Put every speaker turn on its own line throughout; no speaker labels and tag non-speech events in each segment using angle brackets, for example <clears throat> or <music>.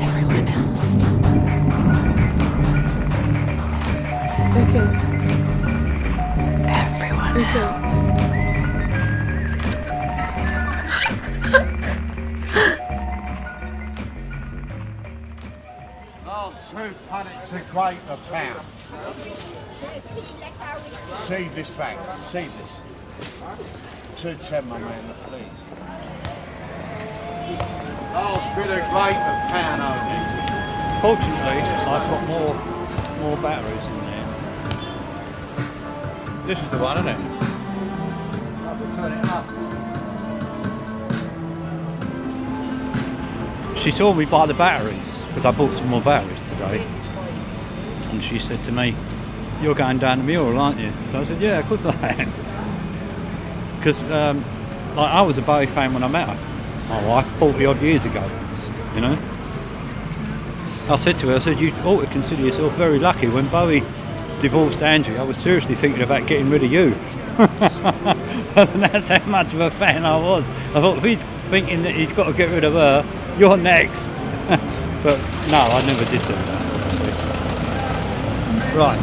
Everyone else. Okay. Everyone okay.
else. two punnets and quaver found. See this bank. Save this. 210, my man, I'll split a grape of pan over.
Fortunately, I've got more, more batteries in there. This is the one, isn't it? Turn it up. She told me buy the batteries because I bought some more batteries today. And she said to me, You're going down the mule, aren't you? So I said, Yeah, of course I am. Because um, like I was a Bowie fan when I met her, my wife, forty odd years ago. You know. I said to her, I said, you ought to consider yourself very lucky. When Bowie divorced Angie, I was seriously thinking about getting rid of you. <laughs> that's how much of a fan I was. I thought, if he's thinking that he's got to get rid of her, you're next. <laughs> but no, I never did do that. Right.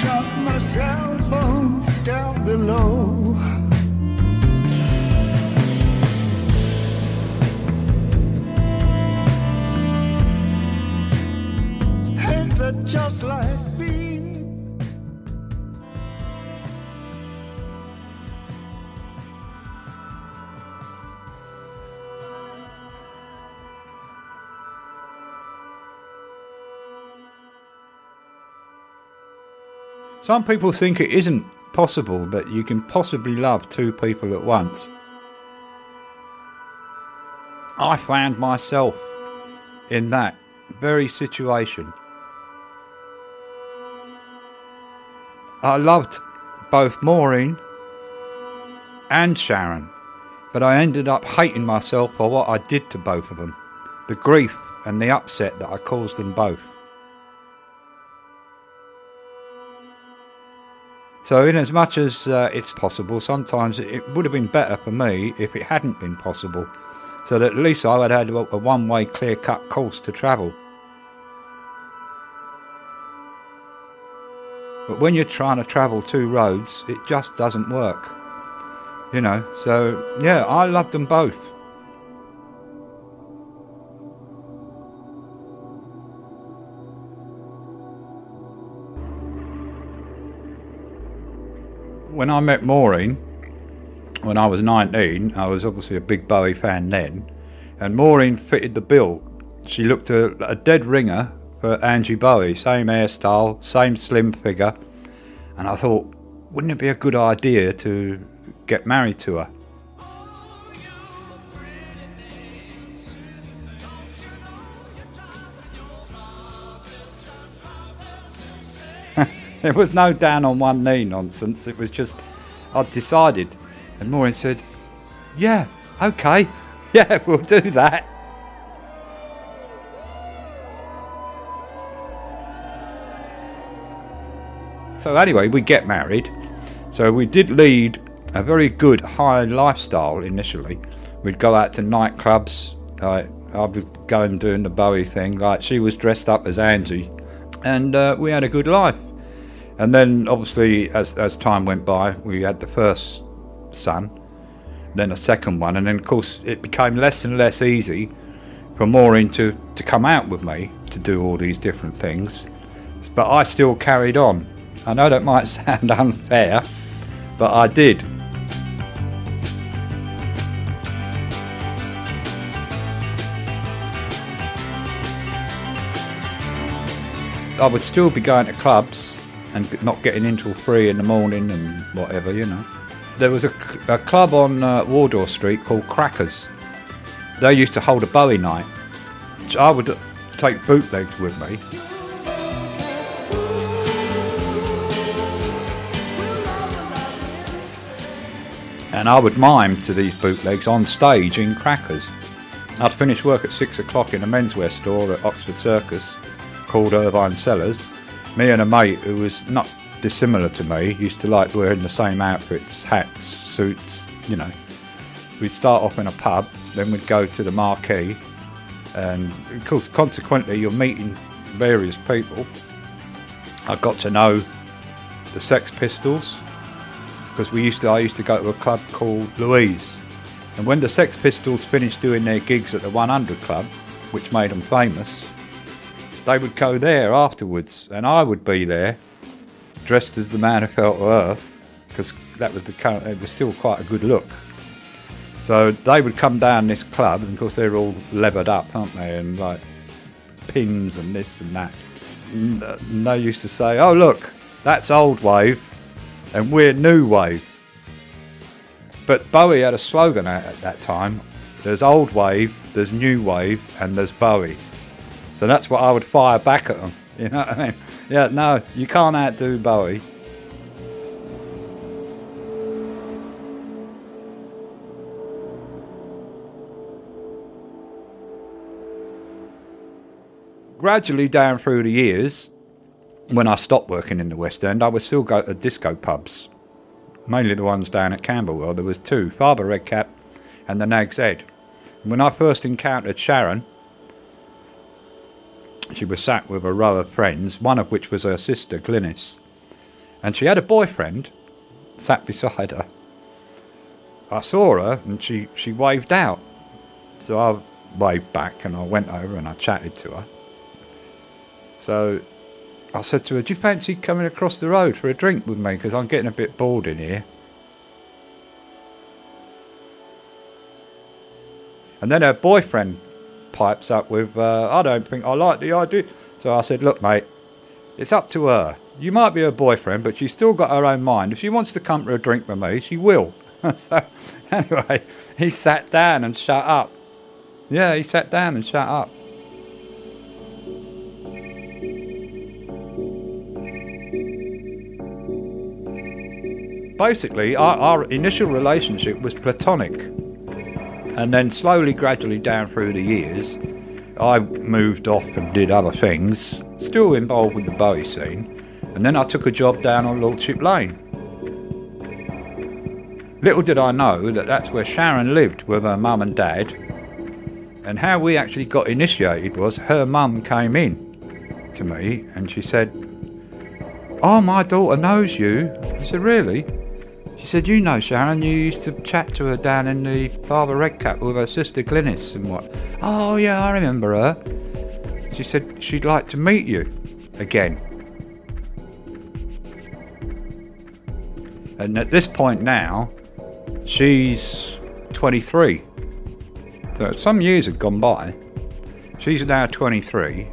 Drop my cell phone down below. Ain't that just like
Some people think it isn't possible that you can possibly love two people at once. I found myself in that very situation. I loved both Maureen and Sharon, but I ended up hating myself for what I did to both of them the grief and the upset that I caused them both. So, in as much as uh, it's possible, sometimes it, would have been better for me if it hadn't been possible, so that at least I would have had a one way clear cut course to travel. But when you're trying to travel two roads, it just doesn't work. You know, so yeah, I loved them both. When I met Maureen, when I was 19, I was obviously a big Bowie fan then, and Maureen fitted the bill. She looked a, a dead ringer for Angie Bowie, same hairstyle, same slim figure, and I thought, wouldn't it be a good idea to get married to her? <laughs> There was no down on one knee nonsense. It was just, I'd decided. And Maureen said, Yeah, okay. <laughs> Yeah, we'll do that. So, anyway, we get married. So, we did lead a very good high lifestyle initially. We'd go out to nightclubs. I was going doing the Bowie thing. Like, she was dressed up as Angie. And uh, we had a good life. And then, obviously, as, as time went by, we had the first son, then a second one, and then, of course, it became less and less easy for Maureen to, to come out with me to do all these different things. But I still carried on. I know that might <laughs> sound unfair, but I did. I would still be going to clubs and not getting in till three in the morning and whatever, you know. There was a, a club on uh, Wardour Street called Crackers. They used to hold a Bowie night. which I would take bootlegs with me. And I would mime to these bootlegs on stage in Crackers. I'd finish work at six o'clock in a menswear store at Oxford Circus called Irvine Sellars, me and a mate who was not dissimilar to me used to like wearing the same outfits, hats, suits, you know. We'd start off in a pub, then we'd go to the marquee, and of course, consequently, you're meeting various people. I got to know the Sex Pistols because we used to. I used to go to a club called Louise, and when the Sex Pistols finished doing their gigs at the 100 Club, which made them famous, they would go there afterwards, and I would be there, dressed as the man who fell to earth, because that was the current. It was still quite a good look. So they would come down this club, and of course they're all levered up, aren't they? And like pins and this and that. And uh, they used to say, "Oh look, that's old wave, and we're new wave." But Bowie had a slogan at that time: "There's old wave, there's new wave, and there's Bowie." So that's what I would fire back at them. <laughs> You know what I mean? Yeah, no, you can't outdo Bowie. Gradually down through the years, when I stopped working in the West End, I would still go to disco pubs, mainly the ones down at Camberwell. There was two, Father Redcap and the Nag's Head. And when I first encountered Sharon, she was sat with a row of friends, one of which was her sister, Glynis. And she had a boyfriend sat beside her. I saw her and she, she waved out. So I waved back and I went over and I chatted to her. So I said to her, Do you fancy coming across the road for a drink with me? Because I'm getting a bit bored in here. And then her boyfriend pipes up with, uh, I don't think I like the idea. So I said, Look, mate, it's up to her. You might be her boyfriend, but she's still got her own mind. If she wants to come for a drink with me, she will. <laughs> so anyway, he sat down and shut up. Yeah, he sat down and shut up. Basically, our, our initial relationship was platonic. And then slowly, gradually down through the years, I moved off and did other things, still involved with the Bowie scene. And then I took a job down on Lordship Lane. Little did I know that that's where Sharon lived with her mum and dad. And how we actually got initiated was her mum came in to me and she said, Oh, my daughter knows you. I said, Really? She said, You know, Sharon, you used to chat to her down in the Father Redcap with her sister Glynis and what? Oh, yeah, I remember her. She said she'd like to meet you again. And at this point now, she's 23. So some years had gone by. She's now 23.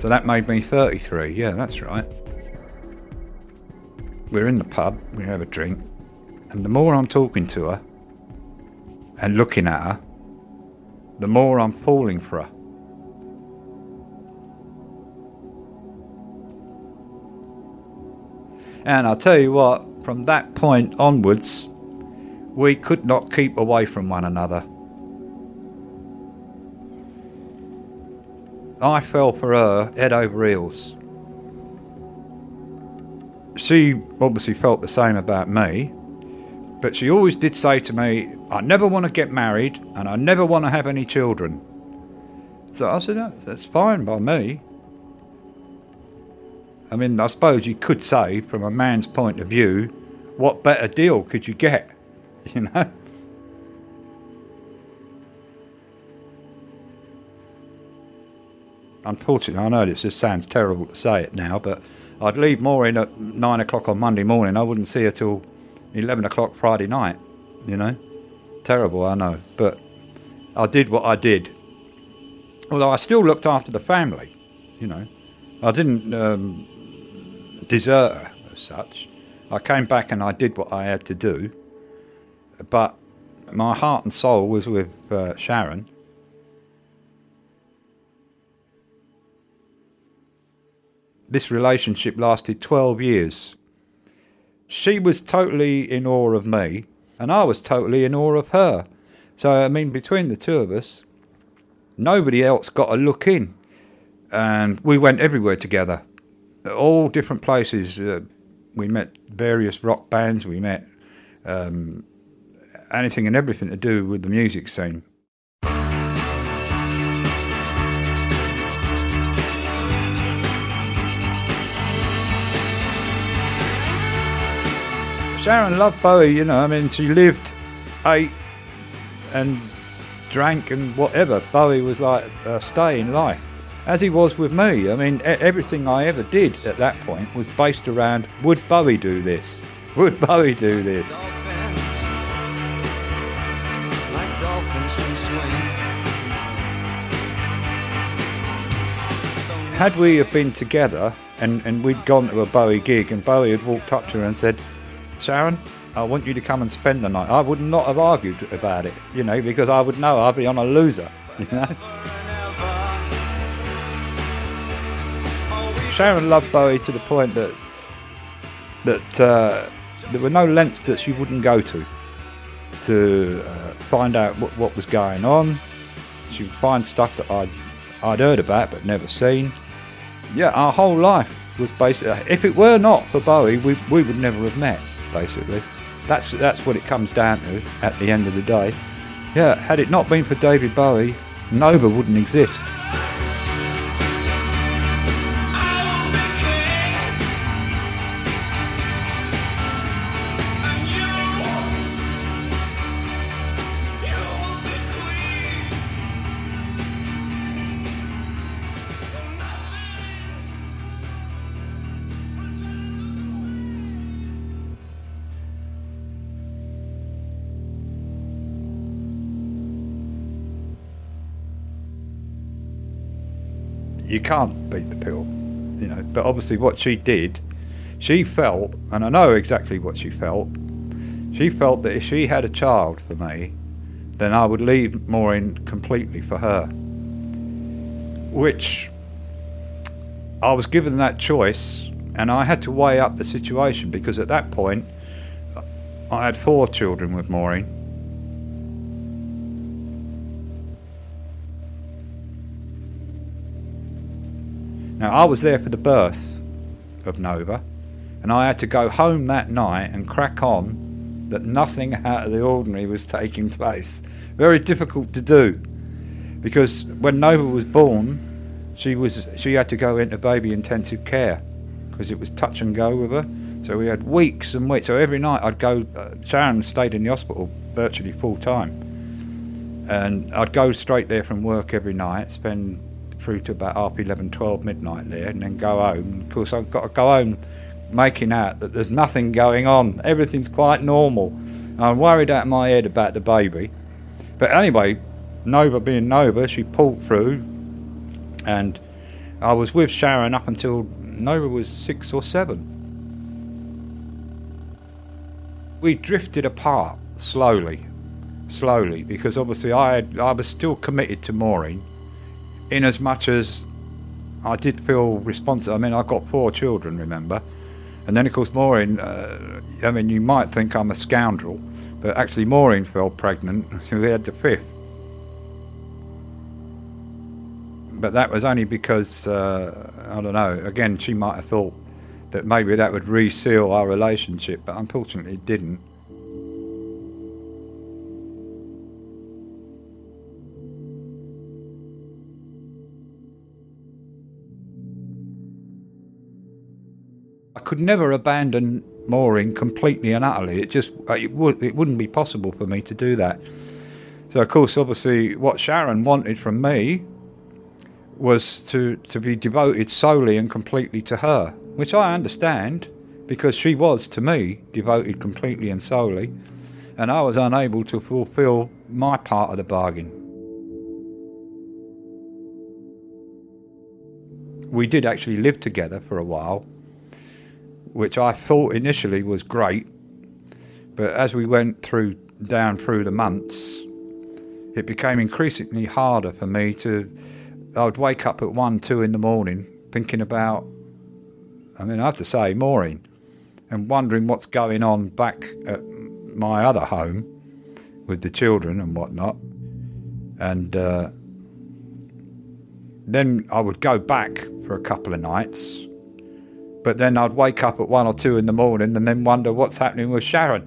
So that made me 33. Yeah, that's right. We're in the pub, we have a drink. And the more I'm talking to her and looking at her, the more I'm falling for her. And I'll tell you what, from that point onwards, we could not keep away from one another. I fell for her head over heels. She obviously felt the same about me, but she always did say to me, I never want to get married and I never want to have any children. So I said, "No, that's fine by me. I mean, I suppose you could say, from a man's point of view, what better deal could you get? <laughs> You know? Unfortunately, I know this just sounds terrible to say it now, but I'd leave Maureen at nine o'clock on Monday morning. I wouldn't see her till 11 o'clock Friday night, you know? Terrible, I know. But I did what I did. Although I still looked after the family, you know. I didn't um, desert her as such. I came back and I did what I had to do. But my heart and soul was with uh, Sharon. This relationship lasted 12 years. She was totally in awe of me, and I was totally in awe of her. So, I mean, between the two of us, nobody else got a look in. And we went everywhere together. all different places. Uh, we met various rock bands. We met um, anything and everything to do with the music scene. Sharon loved Bowie, you know. I mean, she lived, ate, and drank and whatever. Bowie was like a stay in life, as he was with me. I mean, everything I ever did at that point was based around would Bowie do this? <laughs> Would Bowie do this?
Dolphins, like dolphins.
Had we have been together and, and we'd gone to a Bowie gig and Bowie had walked up to her and said, Sharon, I want you to come and spend the night, I would not have argued about it, you know, because I would know I'd be on a loser, you know. Sharon loved Bowie to the point that that uh, there were no lengths that she wouldn't go to to uh, find out what, what was going on. She would find stuff that I'd I'd heard about but never seen. Yeah, our whole life was basically. If it were not for Bowie, we we would never have met. Basically, that's that's what it comes down to at the end of the day. Yeah, had it not been for David Bowie, Nova wouldn't exist. You can't beat the pill, you know. But obviously, what she did, she felt, and I know exactly what she felt. She felt that if she had a child for me, then I would leave Maureen completely for her. Which I was given that choice, and I had to weigh up the situation because at that point, I had four children with Maureen. Now, I was there for the birth of Nova, and I had to go home that night and crack on that nothing out of the ordinary was taking place. Very difficult to do because when Nova was born, she was she had to go into baby intensive care because it was touch and go with her. So we had weeks and weeks. So every night I'd go. Uh, Sharon stayed in the hospital virtually full time, and I'd go straight there from work every night, spend through to about half 11, 12 midnight there, and then go home. Of course, I've got to go home making out that there's nothing going on. Everything's quite normal. I'm worried out of my head about the baby. But anyway, Nova being Nova, she pulled through, and I was with Sharon up until Nova was six or seven. We drifted apart slowly, slowly, because obviously I had, I was still committed to Maureen in as much as I did feel responsible. I mean, I've got four children, remember? And then, of course, Maureen, uh, I mean, you might think I'm a scoundrel, but actually, Maureen fell pregnant, <laughs> so we had the fifth. But that was only because, uh, I don't know, again, she might have thought that maybe that would reseal our relationship, but unfortunately, it didn't. I could never abandon Maureen completely and utterly. It just uh, it would it wouldn't be possible for me to do that. So of course, obviously, what Sharon wanted from me was to to be devoted solely and completely to her, which I understand because she was to me devoted completely and solely, and I was unable to fulfil my part of the bargain. We did actually live together for a while which I thought initially was great, but as we went through down through the months, it became increasingly harder for me to. I would wake up at one, two in the morning thinking about. I mean, I have to say, Maureen, and wondering what's going on back at my other home with the children and whatnot, and. Uh, then I would go back for a couple of nights but then I'd wake up at one or two in the morning and then wonder what's happening with Sharon.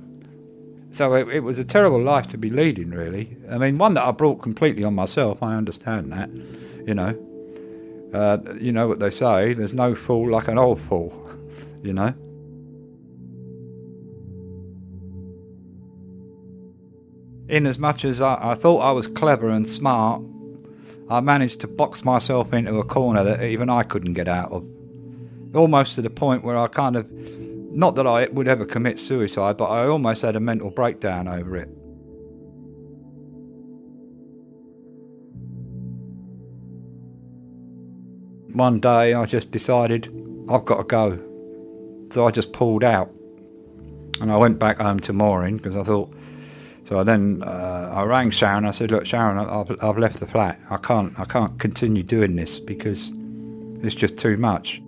So it, it was a terrible life to be leading, really. I mean, one that I brought completely on myself. I understand that, you know. Uh, you know what they say: there's no fool like an old fool, <laughs> you know. In as much as I, I thought I was clever and smart, I managed to box myself into a corner that even I couldn't get out of. Almost to the point where I kind of, not that I would ever commit suicide, but I almost had a mental breakdown over it. One day I just decided I've got to go. So I just pulled out. And I went back home to Maureen because I thought, so I then uh, I rang Sharon. I said, "Look, Sharon, I've, I've left the flat. I can't I can't continue doing this because it's just too much."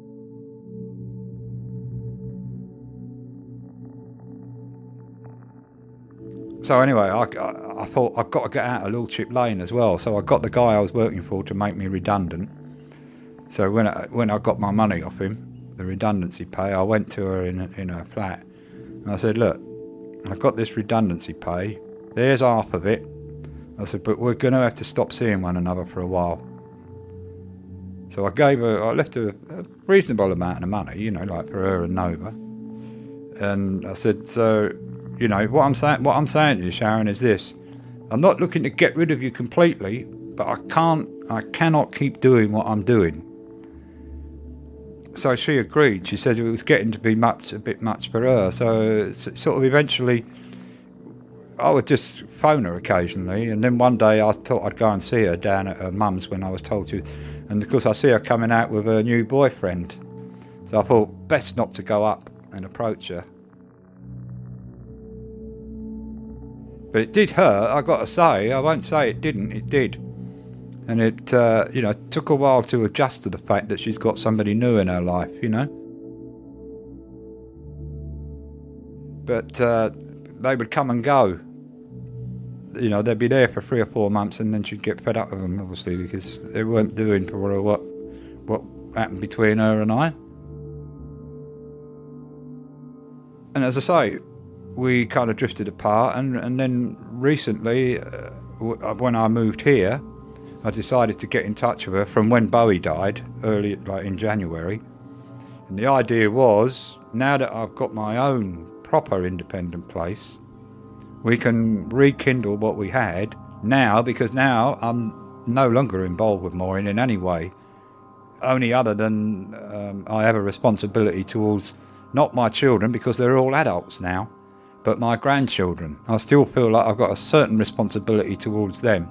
So anyway, I, I, I thought I've got to get out of Lordship Lane as well. So I got the guy I was working for to make me redundant. So when I, when I got my money off him, the redundancy pay, I went to her in in her flat, and I said, "Look, I've got this redundancy pay. There's half of it. I said, but we're going to have to stop seeing one another for a while. So I gave her, I left her a reasonable amount of money, you know, like for her and Nova. And I said, so, you know, what I'm saying, what I'm saying to you, Sharon, is this: I'm not looking to get rid of you completely, but I can't, I cannot keep doing what I'm doing. So she agreed. She said it was getting to be much, a bit much for her. So sort of eventually I would just phone her occasionally, and then one day I thought I'd go and see her down at her mum's when I was told to, and of course I see her coming out with her new boyfriend. So I thought best not to go up and approach her. But it did hurt. I got to say, I won't say it didn't. It did, and it uh, you know took a while to adjust to the fact that she's got somebody new in her life. You know. But uh, they would come and go. You know, they'd be there for three or four months, and then she'd get fed up with them, obviously, because they weren't doing for what what happened between her and I. And as I say, we kind of drifted apart, and and then recently, uh, when I moved here, I decided to get in touch with her from when Bowie died, early like in January. And the idea was, now that I've got my own proper independent place, we can rekindle what we had now because now I'm no longer involved with Maureen in any way, only other than um, I have a responsibility towards not my children because they're all adults now, but my grandchildren. I still feel like I've got a certain responsibility towards them.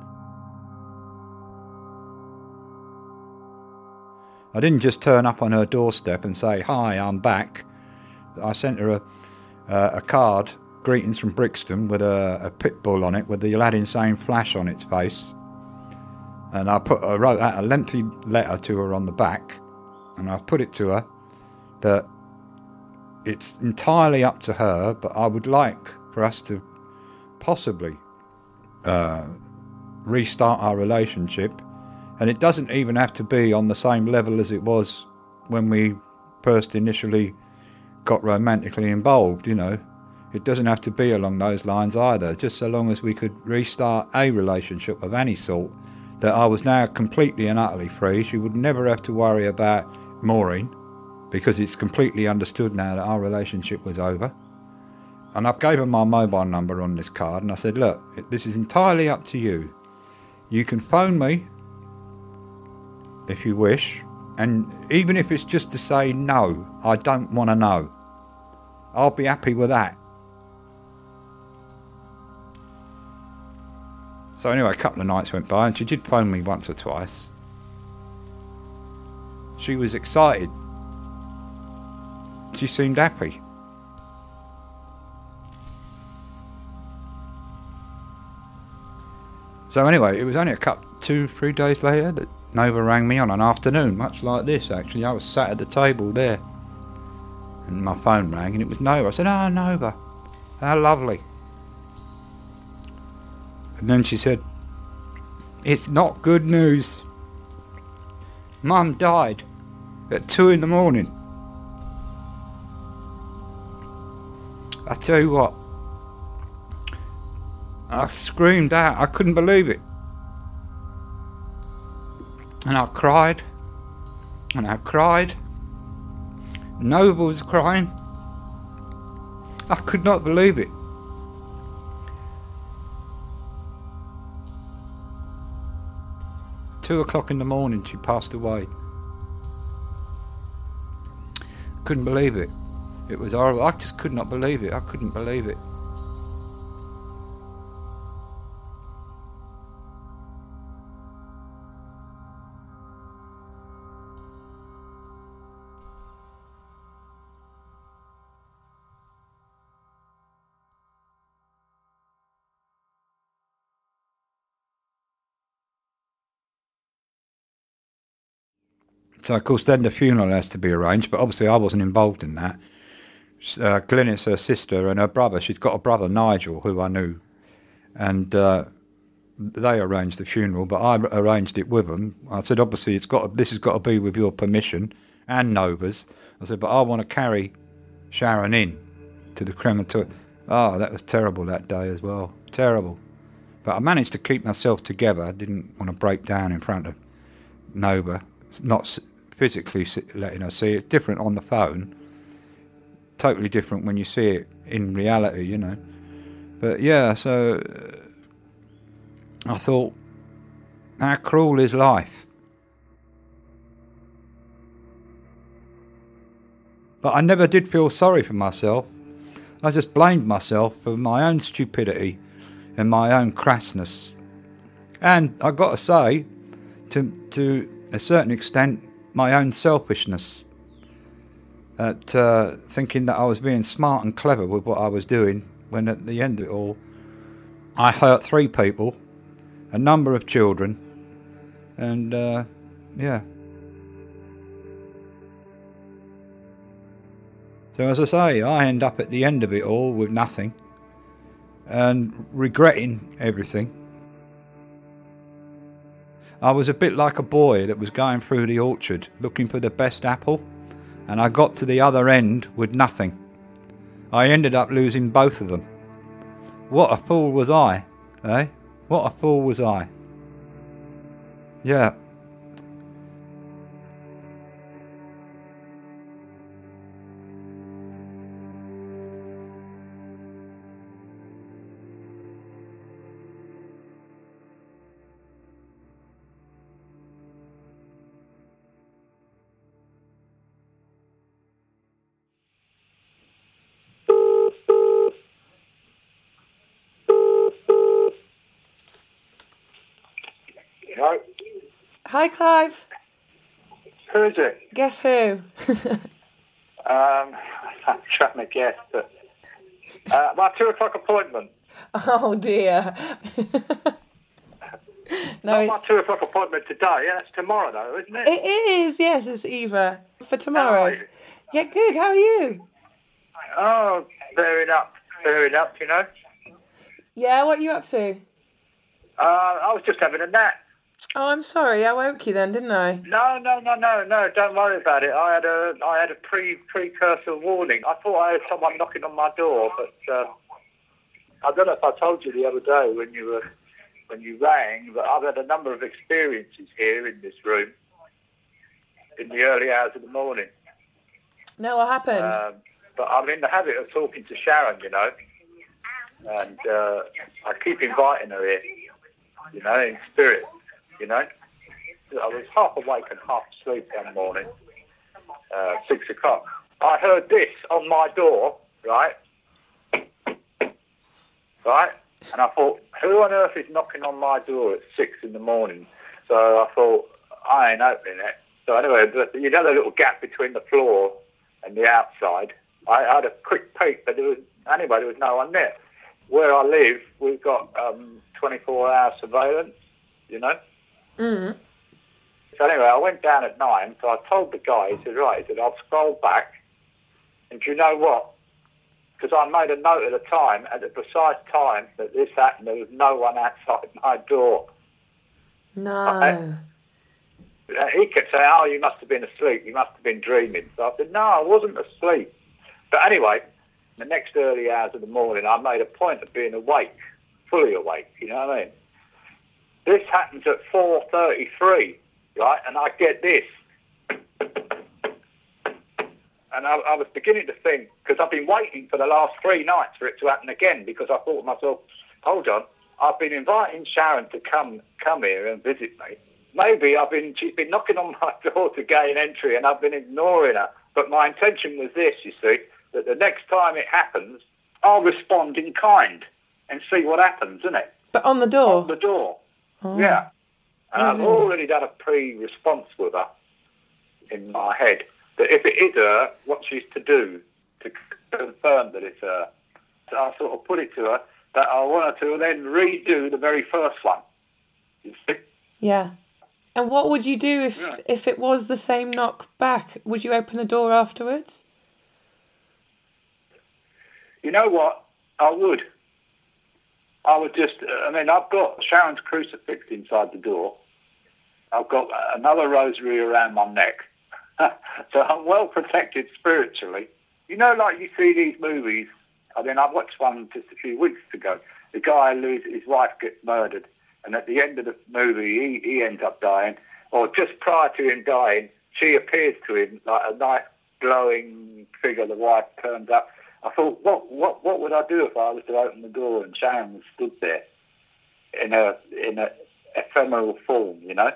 I didn't just turn up on her doorstep and say, Hi, I'm back. I sent her a, uh, a card greetings from Brixton with a, a pit bull on it with the Aladdin Sane flash on its face. And I put I wrote out a lengthy letter to her on the back, and I put it to her that it's entirely up to her, but I would like for us to possibly uh, restart our relationship, and it doesn't even have to be on the same level as it was when we first initially got romantically involved. You know, it doesn't have to be along those lines either, just so long as we could restart a relationship of any sort, that I was now completely and utterly free. She would never have to worry about Maureen, because it's completely understood now that our relationship was over. And I gave her my mobile number on this card, and I said, Look, this is entirely up to you. You can phone me if you wish, and even if it's just to say, No, I don't want to know, I'll be happy with that. So anyway, a couple of nights went by, and she did phone me once or twice. She was excited. She seemed happy. So anyway, it was only a couple, two, three days later that Nova rang me on an afternoon, much like this actually. I was sat at the table there, and my phone rang, and it was Nova. I said, "Oh, Nova, how lovely." And then she said, It's not good news. Mum died at two in the morning. Tell you what, I screamed out. I couldn't believe it. And I cried. And I cried. Nova was crying. I could not believe it. Two o'clock in the morning, she passed away. Couldn't believe it. It was horrible. I just could not believe it. I couldn't believe it. So of course, then the funeral has to be arranged. But obviously, I wasn't involved in that. Uh, Glynis, her sister, and her brother. She's got a brother, Nigel, who I knew, and uh, they arranged the funeral. But I arranged it with them. I said, obviously, it's got this has got to be with your permission and Nova's. I said, but I want to carry Sharon in to the crematorium. Oh, that was terrible that day as well. Terrible. But I managed to keep myself together. I didn't want to break down in front of Nova. Not physically letting her see. It's different on the phone. Totally different when you see it in reality, you know. But yeah, so uh, I thought, how cruel is life? But I never did feel sorry for myself. I just blamed myself for my own stupidity and my own crassness. And I got to say, to to a certain extent, my own selfishness. At uh, thinking that I was being smart and clever with what I was doing, when at the end of it all, I hurt three people, a number of children, and uh, yeah. So as I say, I end up at the end of it all with nothing and regretting everything. I was a bit like a boy that was going through the orchard looking for the best apple, and I got to the other end with nothing. I ended up losing both of them. What a fool was I, eh? What a fool was I. Yeah.
Hi, Clive.
Who is it?
Guess who? <laughs>
Um, <laughs> I'm trying to guess, but uh, my two o'clock appointment.
oh dear. <laughs> no,
Not my two o'clock appointment today. Yeah, that's tomorrow though, isn't it?
it is. Yes, it's Eva for tomorrow. Yeah, good. How are you?
Oh, bearing up, bearing up. You know.
Yeah, what are you up to?
Uh, I was just having a nap.
Oh, I'm sorry. I woke you then, didn't I?
No, no, no, no, no. Don't worry about it. I had a, I had a pre precursor warning. I thought I had someone knocking on my door, but uh, I don't know if I told you the other day when you were, when you rang, but I've had a number of experiences here in this room in the early hours of the morning.
No, what happened?
Um, but I'm in the habit of talking to Sharon, you know, and uh, I keep inviting her here, you know, in spirit, you know. I was half awake and half asleep one morning, uh, six o'clock. I heard this on my door, right? Right? And I thought, who on earth is knocking on my door at six in the morning? So I thought, I ain't opening it. So anyway, you know the little gap between the floor and the outside. I had a quick peek, but there was anyway there was no one there. Where I live, we've got um, 24-hour surveillance. You know.
Mm.
So anyway, I went down at nine. So I told the guy. He said, "Right," he said, "I'll scroll back." And do you know what? Because I made a note at the time, at the precise time that this happened, there was no one outside <laughs> my door.
No.
Uh, he could say, "Oh, you must have been asleep. You must have been dreaming." So I said, "No, I wasn't asleep." But anyway, The next early hours of the morning, I made a point of being awake, fully awake. You know what I mean? This happens at 4:33, right? And I get this, and I, I was beginning to think because I've been waiting for the last three nights for it to happen again because I thought to myself, hold on, I've been inviting Sharon to come come here and visit me. Maybe I've been she's been knocking on <laughs> my door to gain entry and I've been ignoring her. But my intention was this, you see, that the next time it happens, I'll respond in kind and see what happens, isn't it?
But on the door.
On the door.
Oh.
Yeah. And I've
Really?
already done a pre-response with her in my head that if it is her, what she's to do to confirm that it's her. So I sort of put it to her that I want her to then redo the very first one. You see?
Yeah. And what would you do if
Yeah.
if it was the same knock back? Would you open the door afterwards?
You know what? I would. I would just, I mean, I've got Sharon's crucifix inside the door. I've got another rosary around my neck. <laughs> so I'm well protected spiritually. You know, like you see these movies. I mean, I watched one just a few weeks ago. The guy loses, his wife gets murdered. And at the end of the movie, he, he ends up dying. Or just prior to him dying, she appears to him like a nice glowing figure. The wife turns up. I thought, what, what, what would I do if I was to open the door and Sharon was stood there in a in a ephemeral form, you know?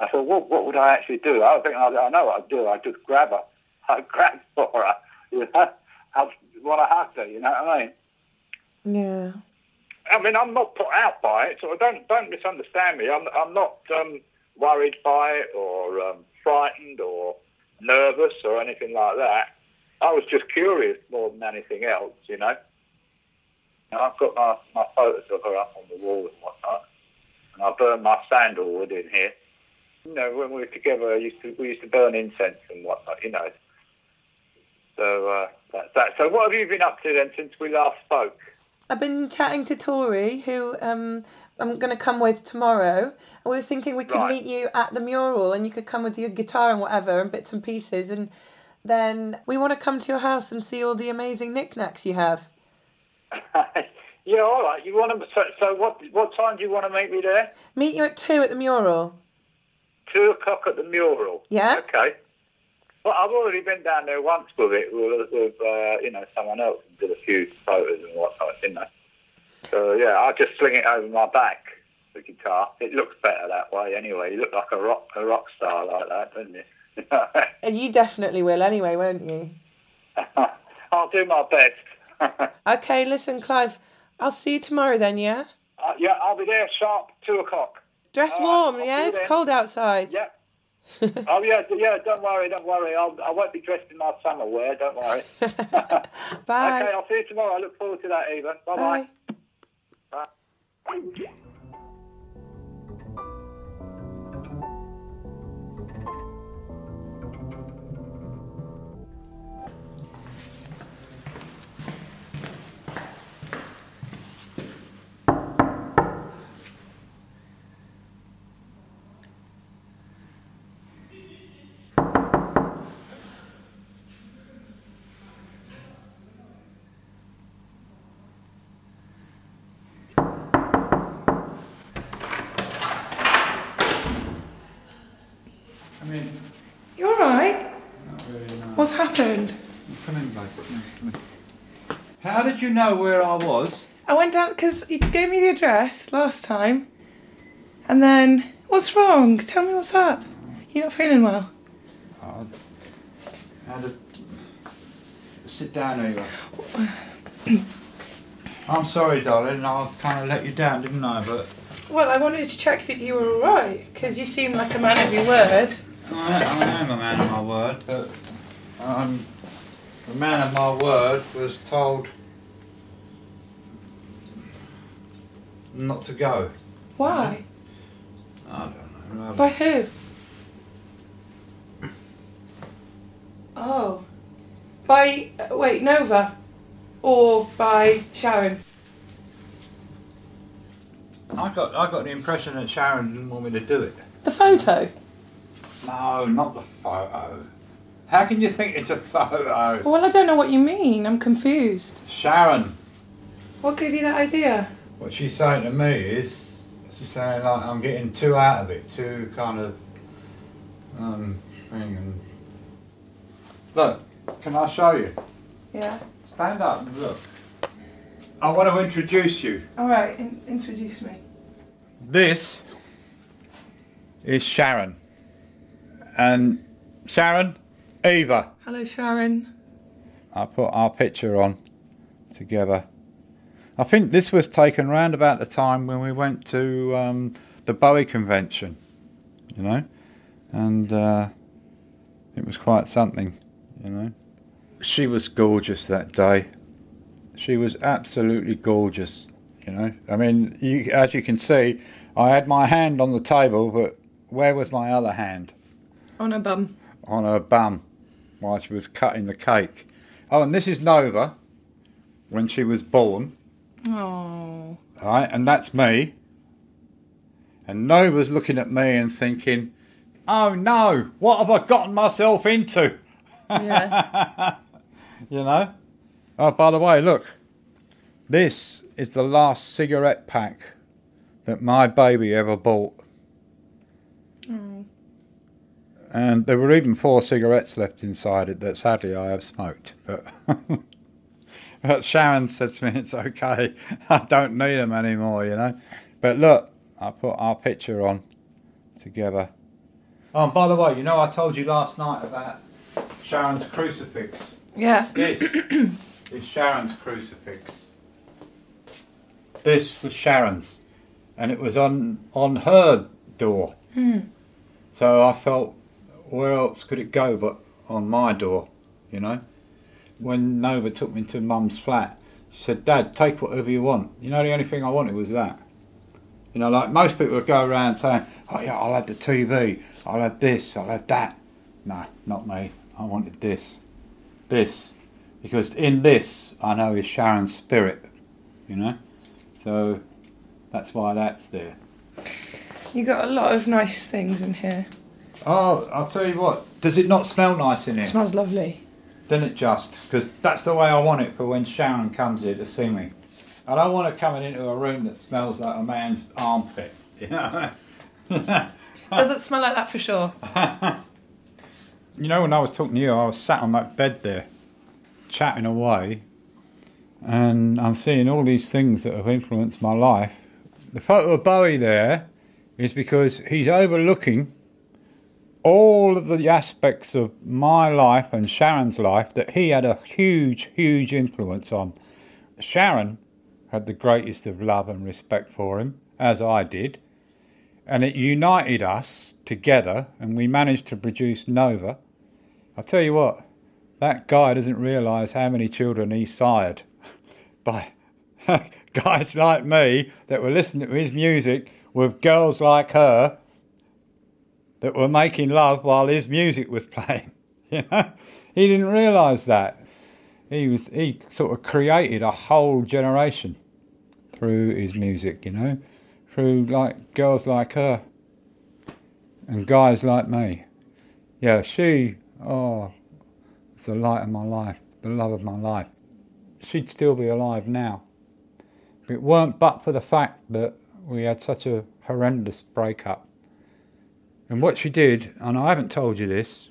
I thought, what, what would I actually do? I think I, I know what I'd do. I'd just grab her. <laughs> I'd grab for her. You know? I'd want to hug her. You know what I mean?
Yeah.
I mean, I'm not put out by it, so don't don't misunderstand me. I'm I'm not um, worried by it or um, frightened or nervous or anything like that. I was just curious more than anything else, you know. And I've got my, my photos of her up on the wall and whatnot, and I burned my sandalwood in here. You know, when we were together, I used to, we used to burn incense and whatnot, you know. So uh, that's that. So what have you been up to then since we last spoke?
I've been chatting to Tori, who um, I'm going to come with tomorrow. And we were thinking we could
Right.
meet you at the mural and you could come with your guitar and whatever and bits and pieces. And then we want to come to your house and see all the amazing knickknacks you have. <laughs>
yeah, all right. You want to? So, so what? What time do you want to meet me there?
Meet you at two at the mural.
Two o'clock at the mural.
Yeah?
Okay. Well, I've already been down there once with it with, with uh, you know someone else and did a few photos and whatnot, didn't I? So yeah, I just sling it over my back. The guitar. It looks better that way anyway. You look like a rock a rock star like that, don't you? <laughs>
And you definitely will anyway, won't you? <laughs>
I'll do my best. <laughs>
Okay, listen, Clive, I'll see you tomorrow then, yeah?
Uh, yeah, I'll be there sharp two o'clock.
Dress
All right, I'll
warm, yeah? It's
then.
cold outside.
Yeah. oh yeah, yeah. Don't worry, don't worry. I'll, I won't be dressed in my summer wear. Don't worry.
Bye.
Okay, I'll see you tomorrow. I look forward to that, Eva. Bye
Bye.
bye.
What's happened?
Come in, babe. Come in. How did you know where I was?
I went down because you gave me the address last time. And then, what's wrong? Tell me what's up. You're not feeling well.
I had a... Sit down, Eva. <clears throat> I'm sorry, darling. I kind of let you down, didn't I? But
Well, I wanted to check that you were alright because you seem like a man of your word.
I, I am a man of my word. But um, the man of my word was told not to go.
Why?
I don't know.
By who? Oh. By, uh, wait, Nova? Or by Sharon?
I got I got the impression that Sharon didn't want me to do it.
The photo?
No, not the photo. How can you think it's a photo?
Well, I don't know what you mean. I'm confused.
Sharon,
What gave you that idea?
what she's saying to me is, she's saying like I'm getting too out of it, too kind of um thing. And look, can I show you?
Yeah.
Stand up and look. I want to introduce you.
All right. In- introduce me.
This is Sharon, and Sharon, Eva.
Hello, Sharon.
I put our picture on together. I think this was taken round about the time when we went to um, the Bowie convention, you know, and uh, it was quite something, you know. She was gorgeous that day. She was absolutely gorgeous, you know. I mean, you, as you can see, I had my hand on the table, but where was my other hand?
On her bum.
on her bum while she was cutting the cake. Oh, and this is Nova when she was born,
Oh.
right? And that's me. And Nova's looking at me and thinking, "Oh no, what have I gotten myself into?"
Yeah. <laughs>
You know. Oh, by the way, look, this is the last cigarette pack that my baby ever bought. Mm. And there were even four cigarettes left inside it that sadly I have smoked. But, <laughs> but Sharon said to me, it's okay. I don't need them anymore, you know. But look, I put our picture on together. Oh, and by the way, you know, I told you last night about Sharon's crucifix.
yeah.
This <clears throat> is Sharon's crucifix. This was Sharon's, and it was on on her door. Hmm. So I felt, where else could it go but on my door? You know. When Nova took me to Mum's flat, she said, "Dad, take whatever you want." You know, the only thing I wanted was that. You know, like most people would go around saying, "Oh yeah, I'll have the TV, I'll have this, I'll have that." No, not me. I wanted this, this, because in this I know is Sharon's spirit. You know, so that's why that's there.
You got a lot of nice things in here.
Oh, I'll tell you what. Does it not smell nice in here?
It smells lovely.
Doesn't it just? Because that's the way I want it for when Sharon comes here to see me. I don't want her coming into a room that smells like a man's armpit. You know. <laughs>
Does it smell like that for sure?
You know, when I was talking to you, I was sat on that bed there, chatting away, and I'm seeing all these things that have influenced my life. The photo of Bowie there is because he's overlooking all of the aspects of my life and Sharon's life that he had a huge, huge influence on. Sharon had the greatest of love and respect for him, as I did, and it united us together, and we managed to produce Nova. I'll tell you what, that guy doesn't realise how many children he sired <laughs> by <laughs> guys like me that were listening to his music with girls like her that were making love while his music was <laughs> playing. You know, he didn't realise that. He was he sort of created a whole generation through his music. You know, through like girls like her and guys like me. Yeah, she oh, it's the light of my life, the love of my life. She'd still be alive now. If it weren't but for the fact that we had such a horrendous breakup. And what she did, and I haven't told you this,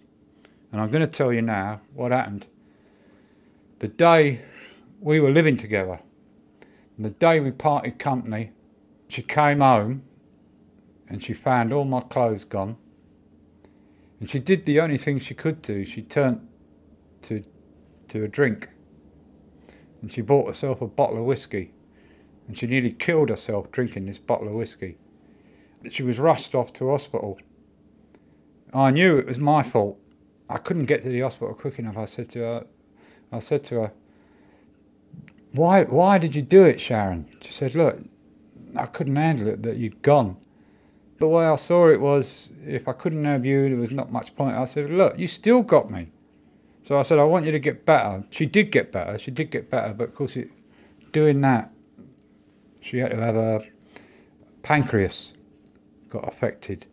and I'm going to tell you now what happened. The day we were living together, and the day we parted company, she came home and she found all my clothes gone. And she did the only thing she could do. She turned to to a drink. And she bought herself a bottle of whiskey. And she nearly killed herself drinking this bottle of whiskey. She was rushed off to hospital. I knew it was my fault. I couldn't get to the hospital quick enough. I said to her, I said to her, why, why did you do it, Sharon? She said, look, I couldn't handle it that you'd gone. The way I saw it was, if I couldn't have you, there was not much point. I said, look, you still got me. So I said, I want you to get better. She did get better. She did get better, but of course, it, doing that, she had to have a pancreas got affected,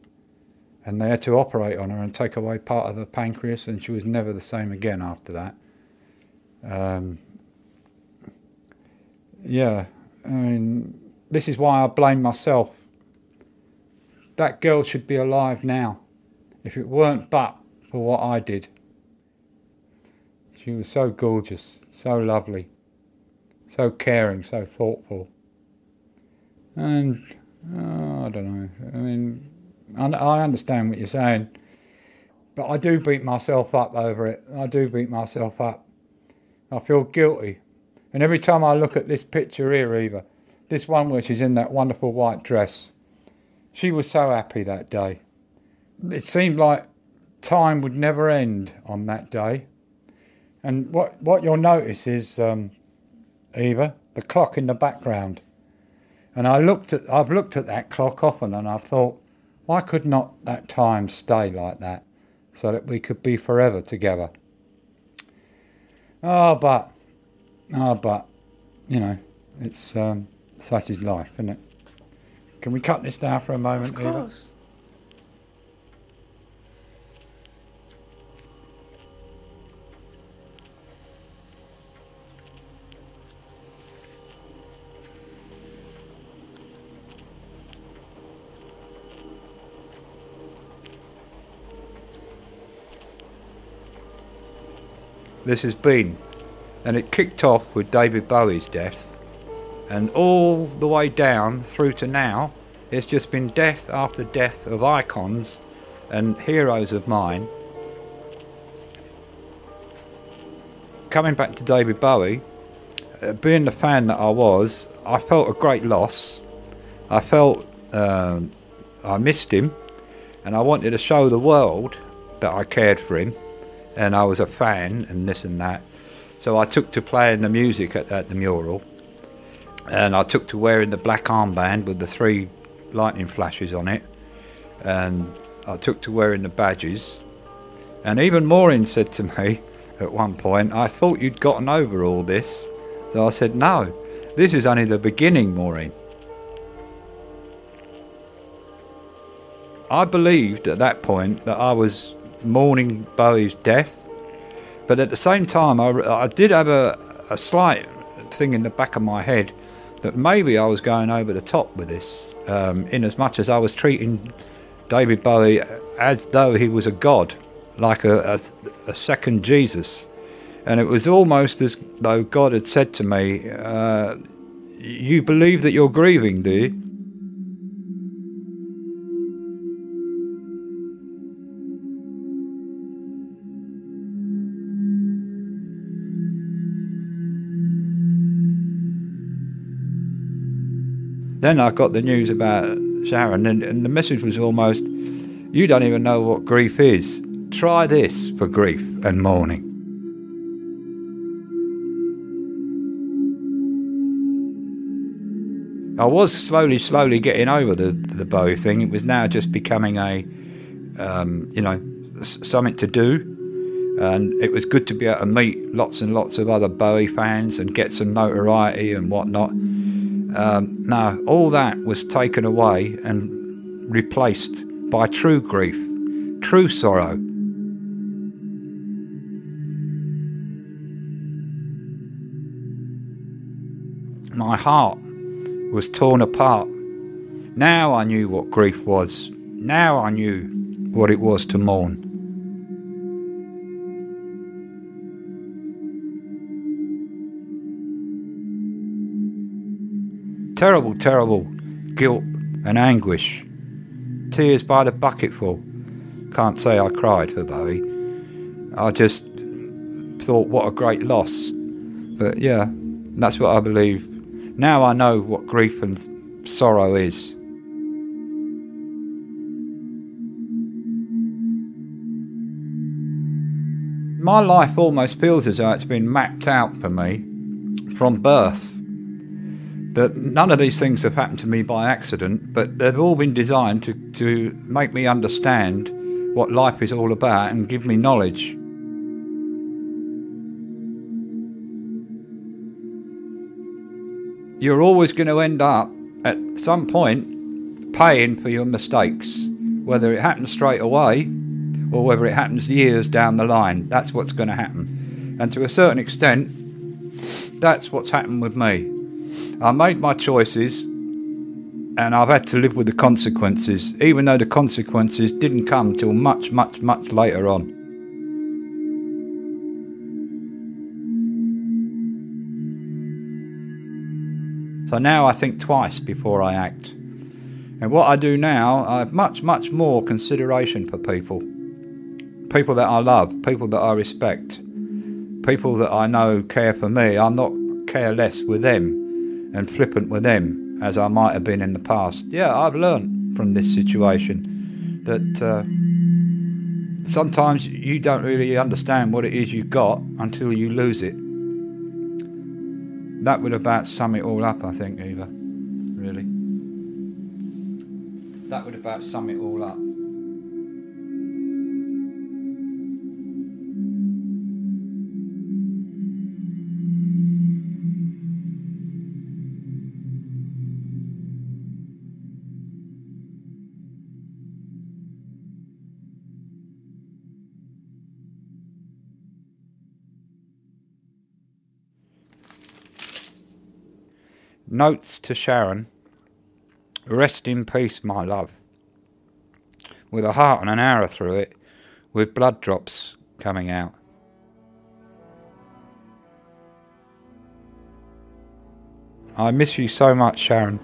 and they had to operate on her and take away part of her pancreas, and she was never the same again after that. Um, yeah, I mean, this is why I blame myself. That girl should be alive now, if it weren't but for what I did. She was so gorgeous, so lovely, so caring, so thoughtful. And oh, I don't know. I mean, I understand what you're saying, but I do beat myself up over it. I do beat myself up. I feel guilty. And every time I look at this picture here, Eva, this one where she's in that wonderful white dress, she was so happy that day. It seemed like time would never end on that day. And what, what you'll notice is, um, Eva, the clock in the background. And I looked at, I've looked at that clock often and I thought, why could not that time stay like that so that we could be forever together? Oh, but, oh, but, you know, it's um, such is life, isn't it? Can we cut this down for a moment,
Of
Eva? This has been. And it kicked off with David Bowie's death. And all the way down through to now, it's just been death after death of icons and heroes of mine. Coming back to David Bowie, uh, being the fan that I was, I felt a great loss. I felt um, I missed him, and I wanted to show the world that I cared for him and I was a fan and this and that. So I took to playing the music at, at the mural, and I took to wearing the black armband with the three lightning flashes on it, and I took to wearing the badges. And even Maureen said to me <laughs> at one point, I thought you'd gotten over all this. So I said, No, this is only the beginning, Maureen. I believed at that point that I was mourning Bowie's death, but at the same time, I, I did have a, a slight thing in the back of my head that maybe I was going over the top with this, um, in as much as I was treating David Bowie as though he was a god, like a, a, a second Jesus. And it was almost as though God had said to me, uh, You believe that you're grieving, do you? Then I got the news about Sharon, and, and the message was almost, You don't even know what grief is. Try this for grief and mourning. I was slowly, slowly getting over the the Bowie thing. It was now just becoming a, um, you know, something to do, and it was good to be able to meet lots and lots of other Bowie fans and get some notoriety and whatnot. Um, no, all that was taken away and replaced by true grief, true sorrow. My heart was torn apart. Now I knew what grief was. Now I knew what it was to mourn. Terrible, terrible guilt and anguish. Tears by the bucketful. Can't say I cried for Bowie. I just thought, what a great loss. But yeah, that's what I believe. Now I know what grief and sorrow is. My life almost feels as though it's been mapped out for me from birth. That none of these things have happened to me by accident, but they've all been designed to, to make me understand what life is all about and give me knowledge. You're always going to end up at some point paying for your mistakes, whether it happens straight away or whether it happens years down the line. That's what's going to happen. And to a certain extent, that's what's happened with me. I made my choices and I've had to live with the consequences, even though the consequences didn't come till much, much, much later on. So now I think twice before I act. And what I do now, I have much, much more consideration for people. People that I love, people that I respect, people that I know care for me. I'm not careless with them and flippant with them as I might have been in the past. Yeah, I've learned from this situation that uh, sometimes you don't really understand what it is you've got until you lose it that would about sum it all up, I think, Eva. Really. That would about sum it all up. Notes to Sharon. Rest in peace, my love. With a heart and an arrow through it, with blood drops coming out. I miss you so much, Sharon.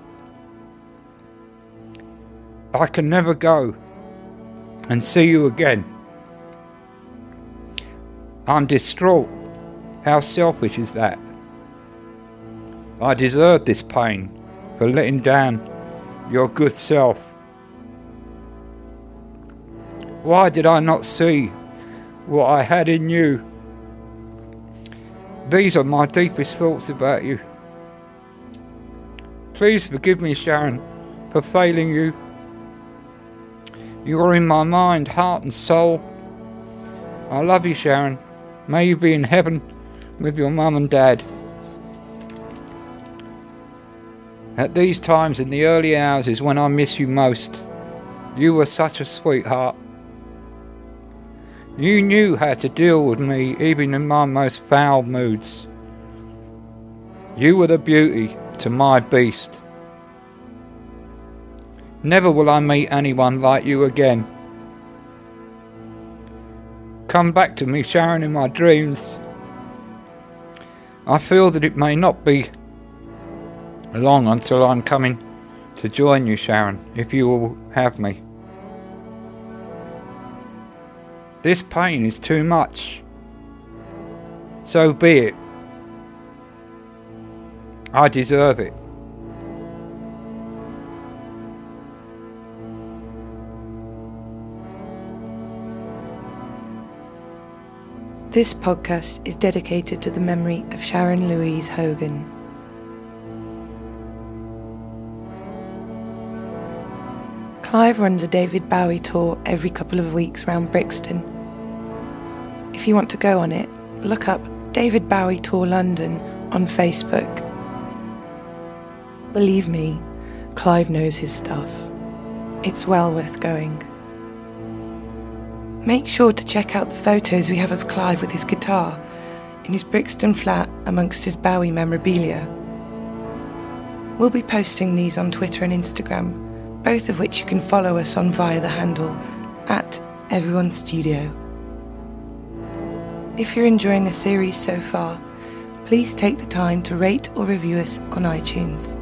I can never go and see you again. I'm distraught. How selfish is that? I deserve this pain for letting down your good self. Why did I not see what I had in you? These are my deepest thoughts about you. Please forgive me, Sharon, for failing you. You are in my mind, heart, and soul. I love you, Sharon. May you be in heaven with your mum and dad. At these times in the early hours is when I miss you most. You were such a sweetheart. You knew how to deal with me even in my most foul moods. You were the beauty to my beast. Never will I meet anyone like you again. Come back to me, Sharon, in my dreams. I feel that it may not be long until I'm coming to join you, Sharon, if you will have me. This pain is too much. So be it. I deserve it.
This podcast is dedicated to the memory of Sharon Louise Hogan. Clive runs a David Bowie tour every couple of weeks round Brixton. If you want to go on it, look up David Bowie Tour London on Facebook. Believe me, Clive knows his stuff. It's well worth going. Make sure to check out the photos we have of Clive with his guitar in his Brixton flat amongst his Bowie memorabilia. We'll be posting these on Twitter and Instagram both of which you can follow us on via the handle at Everyone Studio. If you're enjoying the series so far, please take the time to rate or review us on iTunes.